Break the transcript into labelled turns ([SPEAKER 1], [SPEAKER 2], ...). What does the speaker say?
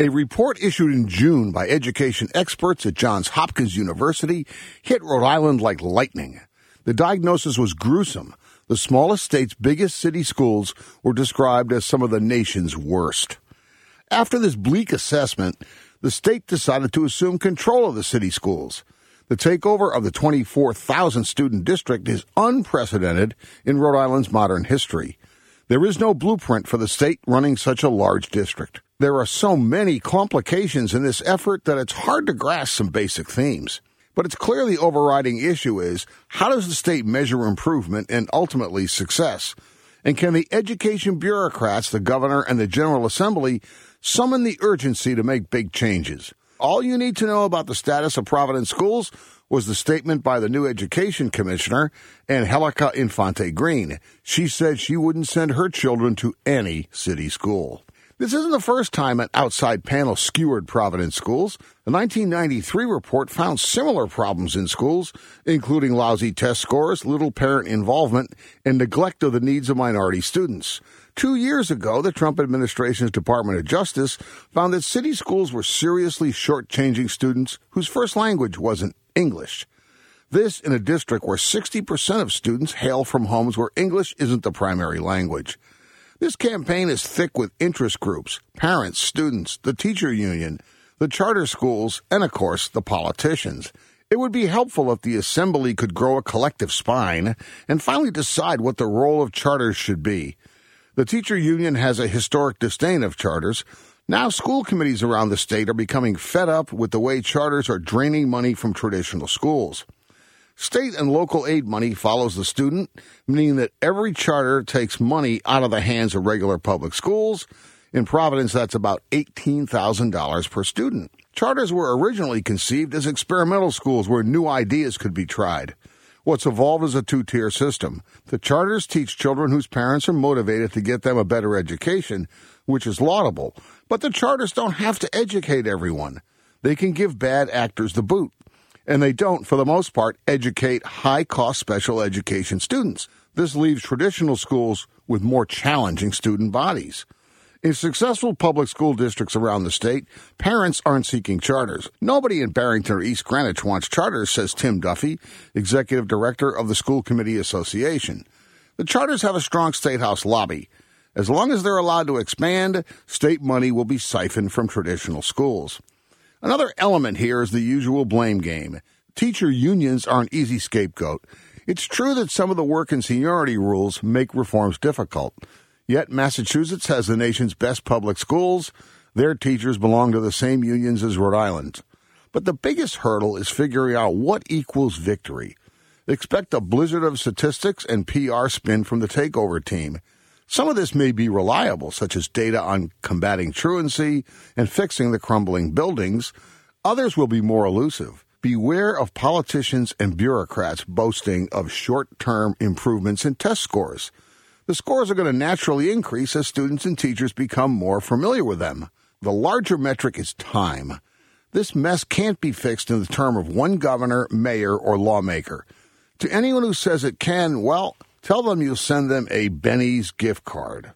[SPEAKER 1] A report issued in June by education experts at Johns Hopkins University hit Rhode Island like lightning. The diagnosis was gruesome. The smallest state's biggest city schools were described as some of the nation's worst. After this bleak assessment, the state decided to assume control of the city schools. The takeover of the 24,000 student district is unprecedented in Rhode Island's modern history. There is no blueprint for the state running such a large district. There are so many complications in this effort that it's hard to grasp some basic themes. But it's clear the overriding issue is how does the state measure improvement and ultimately success? And can the education bureaucrats, the governor, and the General Assembly summon the urgency to make big changes? All you need to know about the status of Providence schools was the statement by the new education commissioner, Angelica Infante Green. She said she wouldn't send her children to any city school. This isn't the first time an outside panel skewered Providence schools. The 1993 report found similar problems in schools, including lousy test scores, little parent involvement, and neglect of the needs of minority students. Two years ago, the Trump administration's Department of Justice found that city schools were seriously shortchanging students whose first language wasn't English. This in a district where 60% of students hail from homes where English isn't the primary language. This campaign is thick with interest groups, parents, students, the teacher union, the charter schools, and of course, the politicians. It would be helpful if the assembly could grow a collective spine and finally decide what the role of charters should be. The teacher union has a historic disdain of charters. Now, school committees around the state are becoming fed up with the way charters are draining money from traditional schools. State and local aid money follows the student, meaning that every charter takes money out of the hands of regular public schools. In Providence, that's about $18,000 per student. Charters were originally conceived as experimental schools where new ideas could be tried. What's evolved is a two tier system. The charters teach children whose parents are motivated to get them a better education, which is laudable. But the charters don't have to educate everyone. They can give bad actors the boot and they don't, for the most part, educate high cost special education students. This leaves traditional schools with more challenging student bodies. In successful public school districts around the state, parents aren't seeking charters. Nobody in Barrington or East Greenwich wants charters, says Tim Duffy, executive director of the School Committee Association. The charters have a strong state house lobby. As long as they're allowed to expand, state money will be siphoned from traditional schools. Another element here is the usual blame game. Teacher unions are an easy scapegoat. It's true that some of the work and seniority rules make reforms difficult. Yet Massachusetts has the nation's best public schools. Their teachers belong to the same unions as Rhode Island. But the biggest hurdle is figuring out what equals victory. Expect a blizzard of statistics and PR spin from the takeover team. Some of this may be reliable, such as data on combating truancy and fixing the crumbling buildings. Others will be more elusive. Beware of politicians and bureaucrats boasting of short term improvements in test scores. The scores are going to naturally increase as students and teachers become more familiar with them. The larger metric is time. This mess can't be fixed in the term of one governor, mayor, or lawmaker. To anyone who says it can, well, Tell them you'll send them a Benny's gift card.